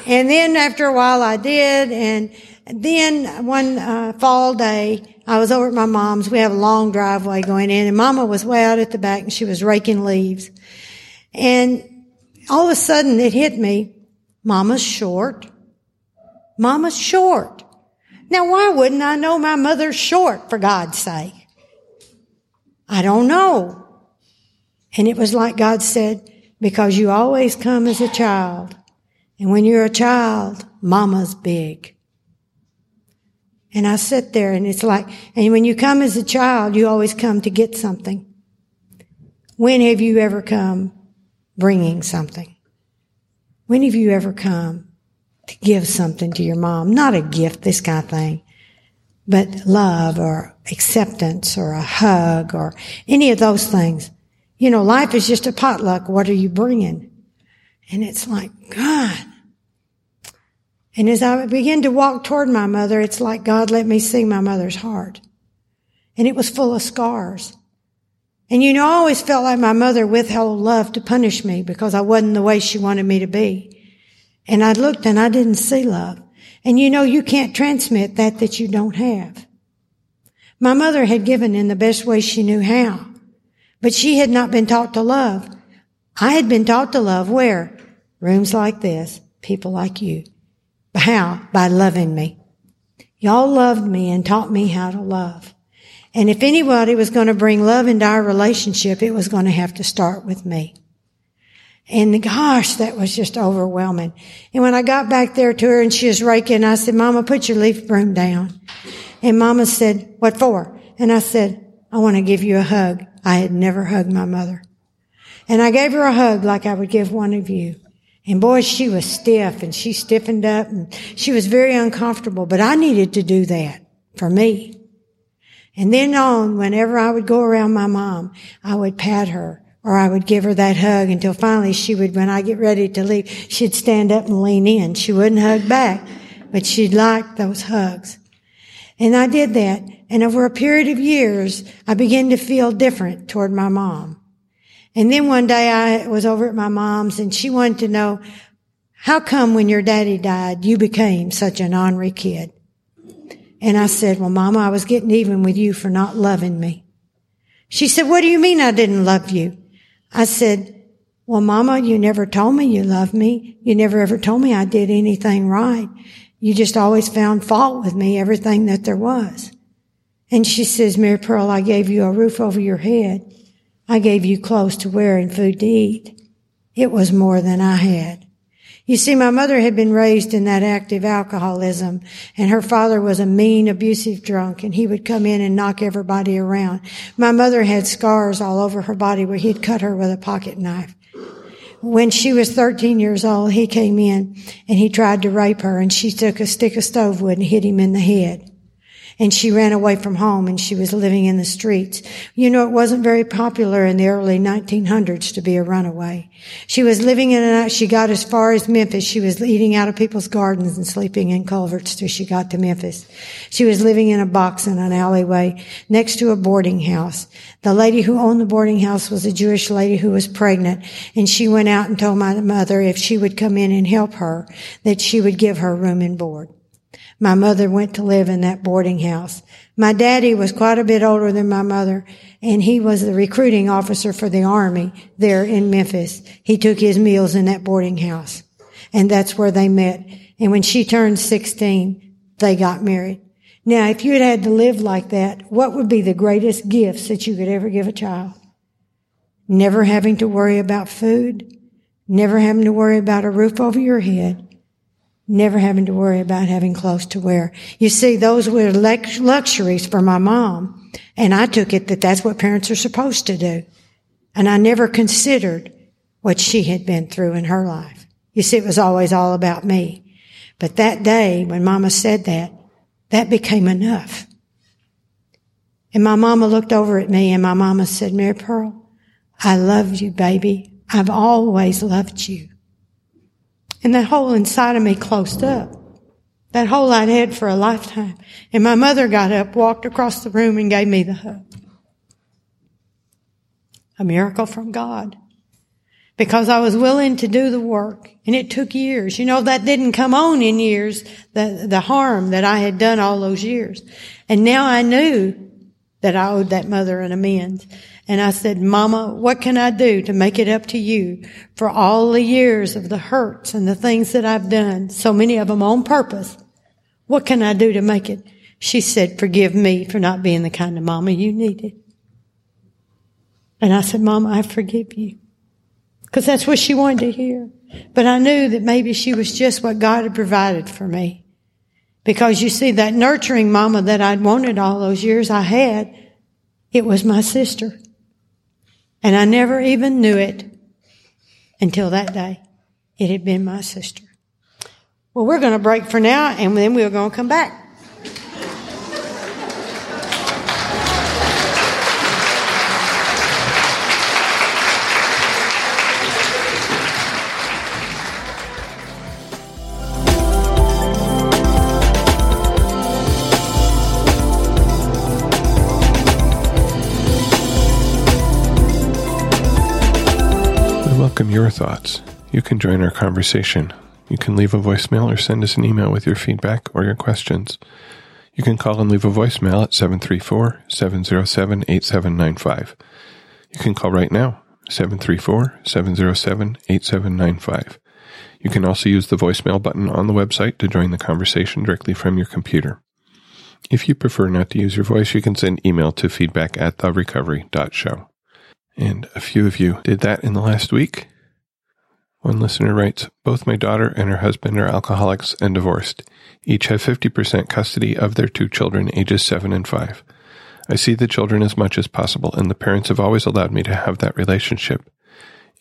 And then after a while I did. And then one uh, fall day, I was over at my mom's. We have a long driveway going in and mama was way out at the back and she was raking leaves. And all of a sudden it hit me. Mama's short. Mama's short. Now why wouldn't I know my mother's short for God's sake? I don't know. And it was like God said, because you always come as a child. And when you're a child, mama's big. And I sit there and it's like, and when you come as a child, you always come to get something. When have you ever come bringing something? When have you ever come to give something to your mom? Not a gift, this kind of thing, but love or acceptance or a hug or any of those things. You know, life is just a potluck. What are you bringing? And it's like, God, and as I began to walk toward my mother, it's like God let me see my mother's heart. And it was full of scars. And you know, I always felt like my mother withheld love to punish me because I wasn't the way she wanted me to be. And I looked and I didn't see love. And you know, you can't transmit that that you don't have. My mother had given in the best way she knew how, but she had not been taught to love. I had been taught to love where? rooms like this, people like you. How? By loving me. Y'all loved me and taught me how to love. And if anybody was going to bring love into our relationship, it was going to have to start with me. And gosh, that was just overwhelming. And when I got back there to her and she was raking, I said, Mama, put your leaf broom down. And Mama said, what for? And I said, I want to give you a hug. I had never hugged my mother. And I gave her a hug like I would give one of you. And boy, she was stiff and she stiffened up and she was very uncomfortable, but I needed to do that for me. And then on, whenever I would go around my mom, I would pat her or I would give her that hug until finally she would, when I get ready to leave, she'd stand up and lean in. She wouldn't hug back, but she'd like those hugs. And I did that. And over a period of years, I began to feel different toward my mom. And then one day I was over at my mom's and she wanted to know, how come when your daddy died, you became such an ornery kid? And I said, well, mama, I was getting even with you for not loving me. She said, what do you mean I didn't love you? I said, well, mama, you never told me you loved me. You never ever told me I did anything right. You just always found fault with me, everything that there was. And she says, Mary Pearl, I gave you a roof over your head. I gave you clothes to wear and food to eat. It was more than I had. You see, my mother had been raised in that active alcoholism and her father was a mean, abusive drunk and he would come in and knock everybody around. My mother had scars all over her body where he'd cut her with a pocket knife. When she was 13 years old, he came in and he tried to rape her and she took a stick of stove wood and hit him in the head and she ran away from home and she was living in the streets. You know, it wasn't very popular in the early 1900s to be a runaway. She was living in a, she got as far as Memphis. She was eating out of people's gardens and sleeping in culverts till she got to Memphis. She was living in a box in an alleyway next to a boarding house. The lady who owned the boarding house was a Jewish lady who was pregnant and she went out and told my mother if she would come in and help her that she would give her room and board. My mother went to live in that boarding house. My daddy was quite a bit older than my mother, and he was the recruiting officer for the army there in Memphis. He took his meals in that boarding house, and that's where they met. And when she turned 16, they got married. Now, if you had had to live like that, what would be the greatest gifts that you could ever give a child? Never having to worry about food, never having to worry about a roof over your head, never having to worry about having clothes to wear. You see, those were luxuries for my mom. And I took it that that's what parents are supposed to do. And I never considered what she had been through in her life. You see, it was always all about me. But that day when mama said that, that became enough. And my mama looked over at me and my mama said, Mary Pearl, I love you, baby. I've always loved you. And that hole inside of me closed up. That hole I'd had for a lifetime. And my mother got up, walked across the room and gave me the hug. A miracle from God. Because I was willing to do the work. And it took years. You know, that didn't come on in years, the, the harm that I had done all those years. And now I knew that I owed that mother an amends. And I said, Mama, what can I do to make it up to you for all the years of the hurts and the things that I've done, so many of them on purpose? What can I do to make it? She said, forgive me for not being the kind of mama you needed. And I said, Mama, I forgive you. Cause that's what she wanted to hear. But I knew that maybe she was just what God had provided for me. Because you see, that nurturing mama that I'd wanted all those years I had, it was my sister. And I never even knew it until that day. It had been my sister. Well, we're going to break for now and then we're going to come back. Welcome your thoughts. You can join our conversation. You can leave a voicemail or send us an email with your feedback or your questions. You can call and leave a voicemail at 734 707 8795. You can call right now, 734 707 8795. You can also use the voicemail button on the website to join the conversation directly from your computer. If you prefer not to use your voice, you can send email to feedback at therecovery.show. And a few of you did that in the last week. One listener writes, both my daughter and her husband are alcoholics and divorced. Each have 50% custody of their two children, ages 7 and 5. I see the children as much as possible, and the parents have always allowed me to have that relationship.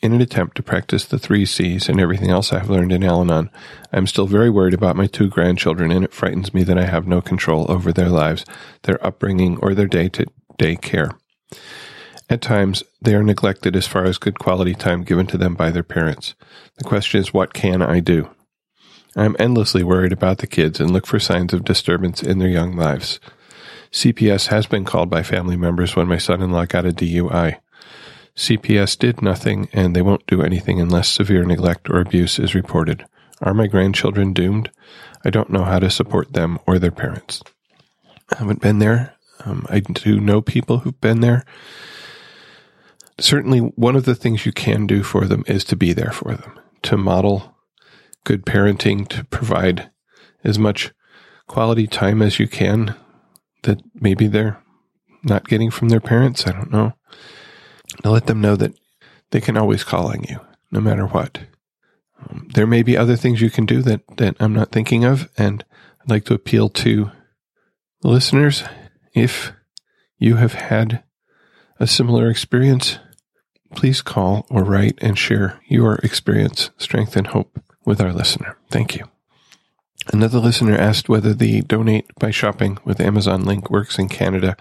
In an attempt to practice the three C's and everything else I've learned in Al Anon, I am still very worried about my two grandchildren, and it frightens me that I have no control over their lives, their upbringing, or their day to day care. At times, they are neglected as far as good quality time given to them by their parents. The question is, what can I do? I am endlessly worried about the kids and look for signs of disturbance in their young lives. CPS has been called by family members when my son in law got a DUI. CPS did nothing, and they won't do anything unless severe neglect or abuse is reported. Are my grandchildren doomed? I don't know how to support them or their parents. I haven't been there. Um, I do know people who've been there certainly one of the things you can do for them is to be there for them, to model good parenting, to provide as much quality time as you can that maybe they're not getting from their parents. I don't know. To let them know that they can always call on you no matter what. Um, there may be other things you can do that, that I'm not thinking of. And I'd like to appeal to listeners. If you have had a similar experience, please call or write and share your experience, strength, and hope with our listener. Thank you. Another listener asked whether the donate by shopping with Amazon link works in Canada.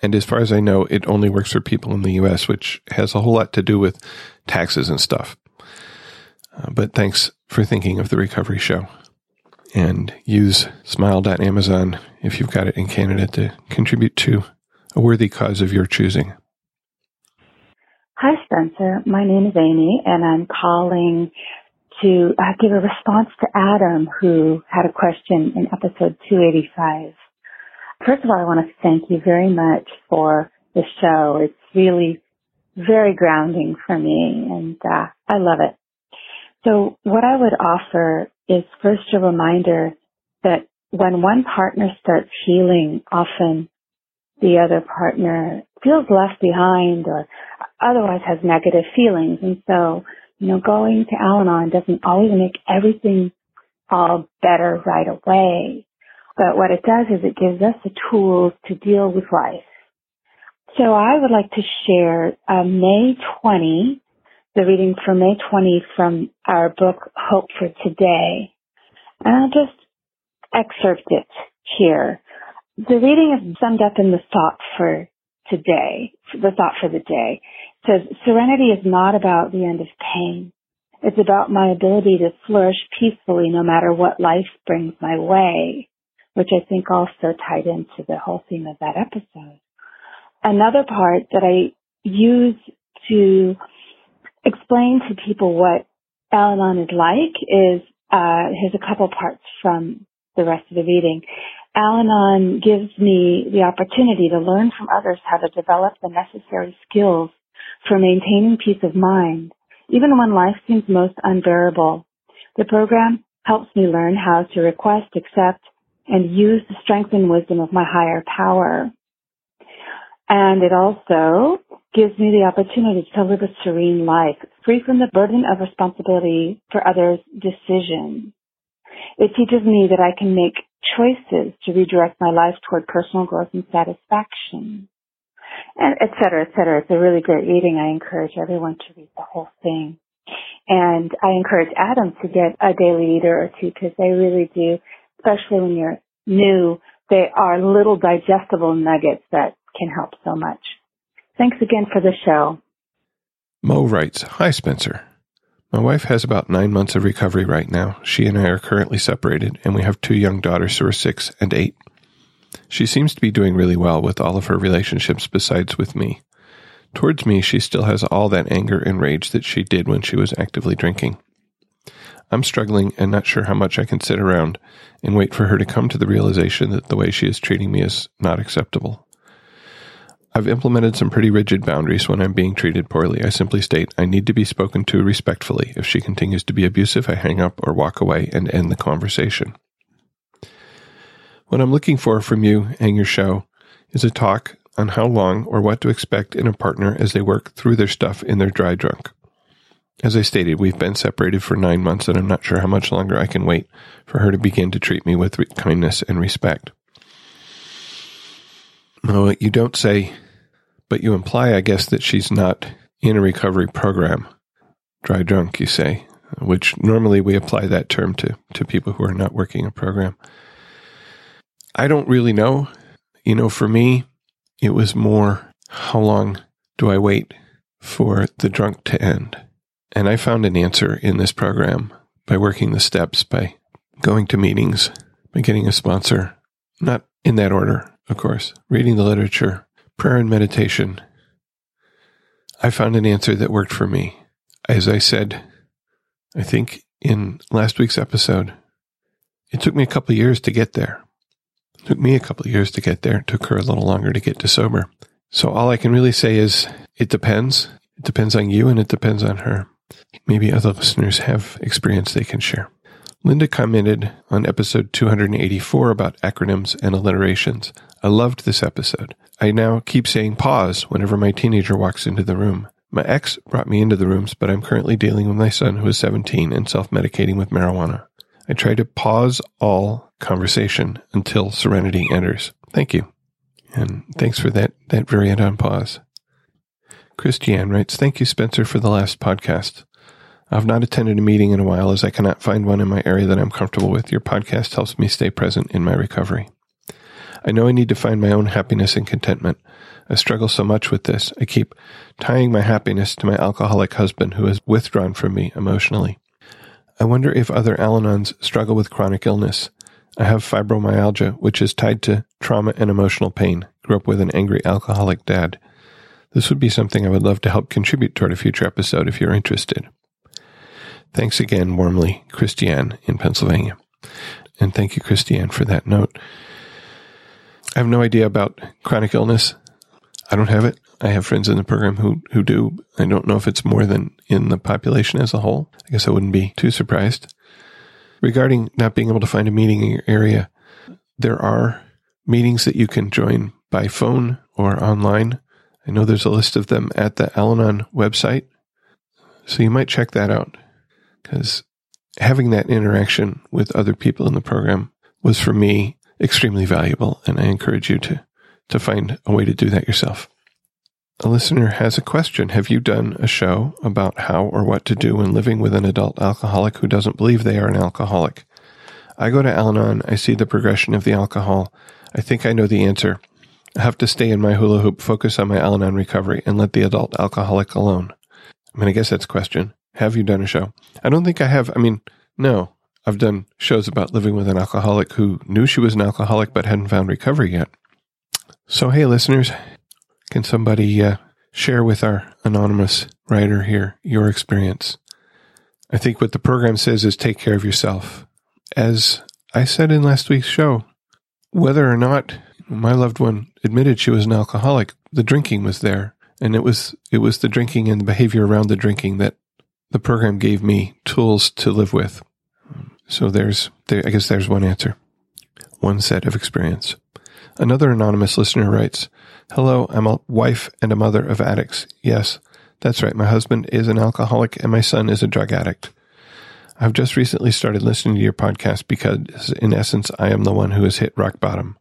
And as far as I know, it only works for people in the US, which has a whole lot to do with taxes and stuff. Uh, but thanks for thinking of the recovery show. And use smile.amazon if you've got it in Canada to contribute to a worthy cause of your choosing. Hi, Spencer. My name is Amy, and I'm calling to uh, give a response to Adam, who had a question in episode 285. First of all, I want to thank you very much for the show. It's really very grounding for me, and uh, I love it. So, what I would offer is first a reminder that when one partner starts healing, often the other partner feels left behind or otherwise has negative feelings. And so, you know, going to Al-Anon doesn't always make everything all better right away. But what it does is it gives us the tools to deal with life. So I would like to share uh, May 20, the reading for May 20 from our book Hope for Today. And I'll just excerpt it here. The reading is summed up in the thought for today, the thought for the day. Says, serenity is not about the end of pain. It's about my ability to flourish peacefully no matter what life brings my way, which I think also tied into the whole theme of that episode. Another part that I use to explain to people what Al-Anon is like is, uh, here's a couple parts from the rest of the reading. Al-Anon gives me the opportunity to learn from others how to develop the necessary skills for maintaining peace of mind, even when life seems most unbearable. The program helps me learn how to request, accept, and use the strength and wisdom of my higher power. And it also gives me the opportunity to live a serene life, free from the burden of responsibility for others' decisions. It teaches me that I can make choices to redirect my life toward personal growth and satisfaction, and et cetera, et cetera. It's a really great reading. I encourage everyone to read the whole thing. And I encourage Adam to get a daily reader or two because they really do, especially when you're new, they are little digestible nuggets that can help so much. Thanks again for the show. Mo writes, Hi, Spencer. My wife has about nine months of recovery right now. She and I are currently separated, and we have two young daughters who are six and eight. She seems to be doing really well with all of her relationships besides with me. Towards me, she still has all that anger and rage that she did when she was actively drinking. I'm struggling and not sure how much I can sit around and wait for her to come to the realization that the way she is treating me is not acceptable. I've implemented some pretty rigid boundaries when I'm being treated poorly. I simply state I need to be spoken to respectfully. If she continues to be abusive, I hang up or walk away and end the conversation. What I'm looking for from you and your show is a talk on how long or what to expect in a partner as they work through their stuff in their dry drunk. As I stated, we've been separated for nine months, and I'm not sure how much longer I can wait for her to begin to treat me with kindness and respect. Well, you don't say, but you imply, I guess, that she's not in a recovery program. Dry drunk, you say, which normally we apply that term to, to people who are not working a program. I don't really know. You know, for me, it was more how long do I wait for the drunk to end? And I found an answer in this program by working the steps, by going to meetings, by getting a sponsor, not in that order, of course, reading the literature, prayer and meditation. I found an answer that worked for me. As I said, I think in last week's episode, it took me a couple years to get there. Took me a couple of years to get there. It took her a little longer to get to sober. So all I can really say is it depends. It depends on you and it depends on her. Maybe other listeners have experience they can share. Linda commented on episode 284 about acronyms and alliterations. I loved this episode. I now keep saying pause whenever my teenager walks into the room. My ex brought me into the rooms, but I'm currently dealing with my son who is 17 and self medicating with marijuana. I try to pause all conversation until serenity enters. Thank you. And thanks for that, that variant on pause. Christiane writes, Thank you, Spencer, for the last podcast. I've not attended a meeting in a while as I cannot find one in my area that I'm comfortable with. Your podcast helps me stay present in my recovery. I know I need to find my own happiness and contentment. I struggle so much with this. I keep tying my happiness to my alcoholic husband who has withdrawn from me emotionally. I wonder if other Al Anons struggle with chronic illness. I have fibromyalgia, which is tied to trauma and emotional pain. Grew up with an angry alcoholic dad. This would be something I would love to help contribute toward a future episode if you're interested. Thanks again, warmly, Christiane in Pennsylvania. And thank you, Christiane, for that note. I have no idea about chronic illness. I don't have it. I have friends in the program who, who do. I don't know if it's more than in the population as a whole. I guess I wouldn't be too surprised. Regarding not being able to find a meeting in your area, there are meetings that you can join by phone or online. I know there's a list of them at the Al Anon website. So you might check that out because having that interaction with other people in the program was for me extremely valuable. And I encourage you to, to find a way to do that yourself. A listener has a question. Have you done a show about how or what to do when living with an adult alcoholic who doesn't believe they are an alcoholic? I go to Al Anon. I see the progression of the alcohol. I think I know the answer. I have to stay in my hula hoop, focus on my Al Anon recovery, and let the adult alcoholic alone. I mean, I guess that's a question. Have you done a show? I don't think I have. I mean, no. I've done shows about living with an alcoholic who knew she was an alcoholic but hadn't found recovery yet. So, hey, listeners, can somebody uh, share with our anonymous writer here your experience? I think what the program says is take care of yourself. As I said in last week's show, whether or not my loved one admitted she was an alcoholic, the drinking was there. And it was, it was the drinking and the behavior around the drinking that the program gave me tools to live with. So there's, there, I guess there's one answer, one set of experience. Another anonymous listener writes, Hello, I'm a wife and a mother of addicts. Yes, that's right. My husband is an alcoholic and my son is a drug addict. I've just recently started listening to your podcast because, in essence, I am the one who has hit rock bottom.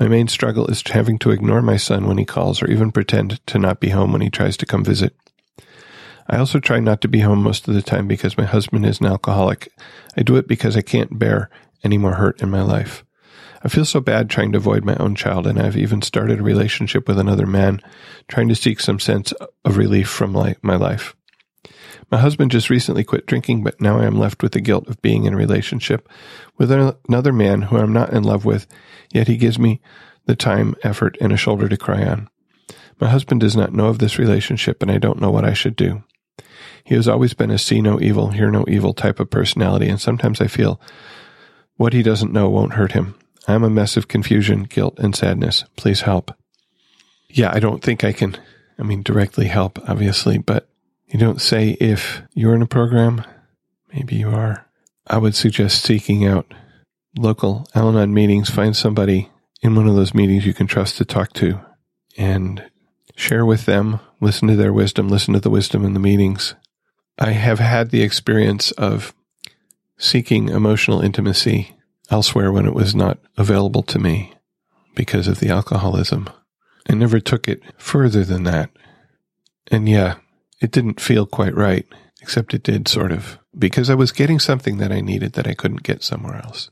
My main struggle is having to ignore my son when he calls or even pretend to not be home when he tries to come visit. I also try not to be home most of the time because my husband is an alcoholic. I do it because I can't bear any more hurt in my life. I feel so bad trying to avoid my own child, and I've even started a relationship with another man, trying to seek some sense of relief from my life. My husband just recently quit drinking, but now I am left with the guilt of being in a relationship with another man who I'm not in love with, yet he gives me the time, effort, and a shoulder to cry on. My husband does not know of this relationship, and I don't know what I should do. He has always been a see no evil, hear no evil type of personality, and sometimes I feel what he doesn't know won't hurt him. I am a mess of confusion, guilt, and sadness. Please help. yeah, I don't think I can, I mean, directly help, obviously, but you don't say if you're in a program, maybe you are. I would suggest seeking out local Al Anon meetings. Find somebody in one of those meetings you can trust to talk to and share with them, listen to their wisdom, listen to the wisdom in the meetings. I have had the experience of seeking emotional intimacy elsewhere when it was not available to me because of the alcoholism. I never took it further than that. And yeah, it didn't feel quite right, except it did sort of, because I was getting something that I needed that I couldn't get somewhere else.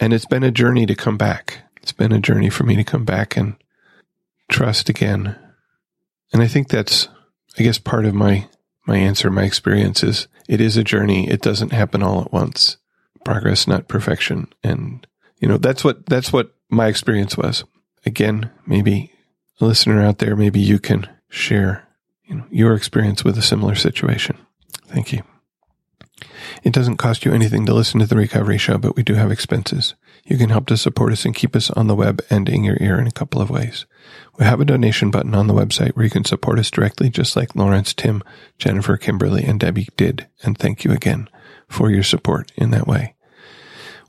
And it's been a journey to come back. It's been a journey for me to come back and trust again. And I think that's, I guess, part of my, my answer, my experience is it is a journey. It doesn't happen all at once. Progress, not perfection. And, you know, that's what, that's what my experience was. Again, maybe a listener out there, maybe you can share, you know, your experience with a similar situation. Thank you. It doesn't cost you anything to listen to the recovery show, but we do have expenses. You can help to support us and keep us on the web and in your ear in a couple of ways. We have a donation button on the website where you can support us directly, just like Lawrence, Tim, Jennifer, Kimberly, and Debbie did. And thank you again for your support in that way.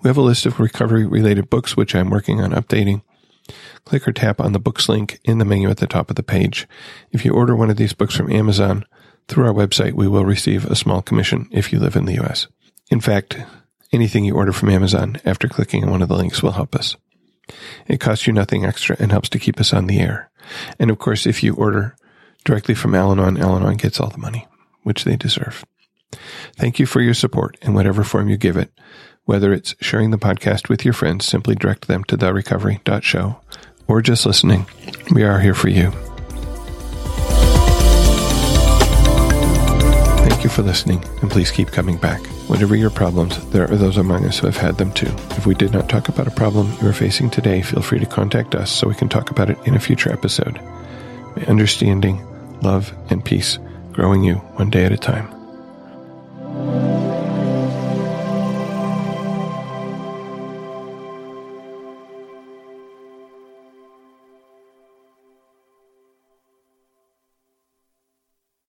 We have a list of recovery related books, which I'm working on updating. Click or tap on the books link in the menu at the top of the page. If you order one of these books from Amazon through our website, we will receive a small commission if you live in the US. In fact, anything you order from Amazon after clicking on one of the links will help us. It costs you nothing extra and helps to keep us on the air. And of course, if you order directly from Al Anon, Al-Anon gets all the money, which they deserve. Thank you for your support in whatever form you give it. Whether it's sharing the podcast with your friends, simply direct them to therecovery.show, or just listening. We are here for you. Thank you for listening, and please keep coming back. Whatever your problems, there are those among us who have had them too. If we did not talk about a problem you are facing today, feel free to contact us so we can talk about it in a future episode. May understanding, love, and peace growing you one day at a time.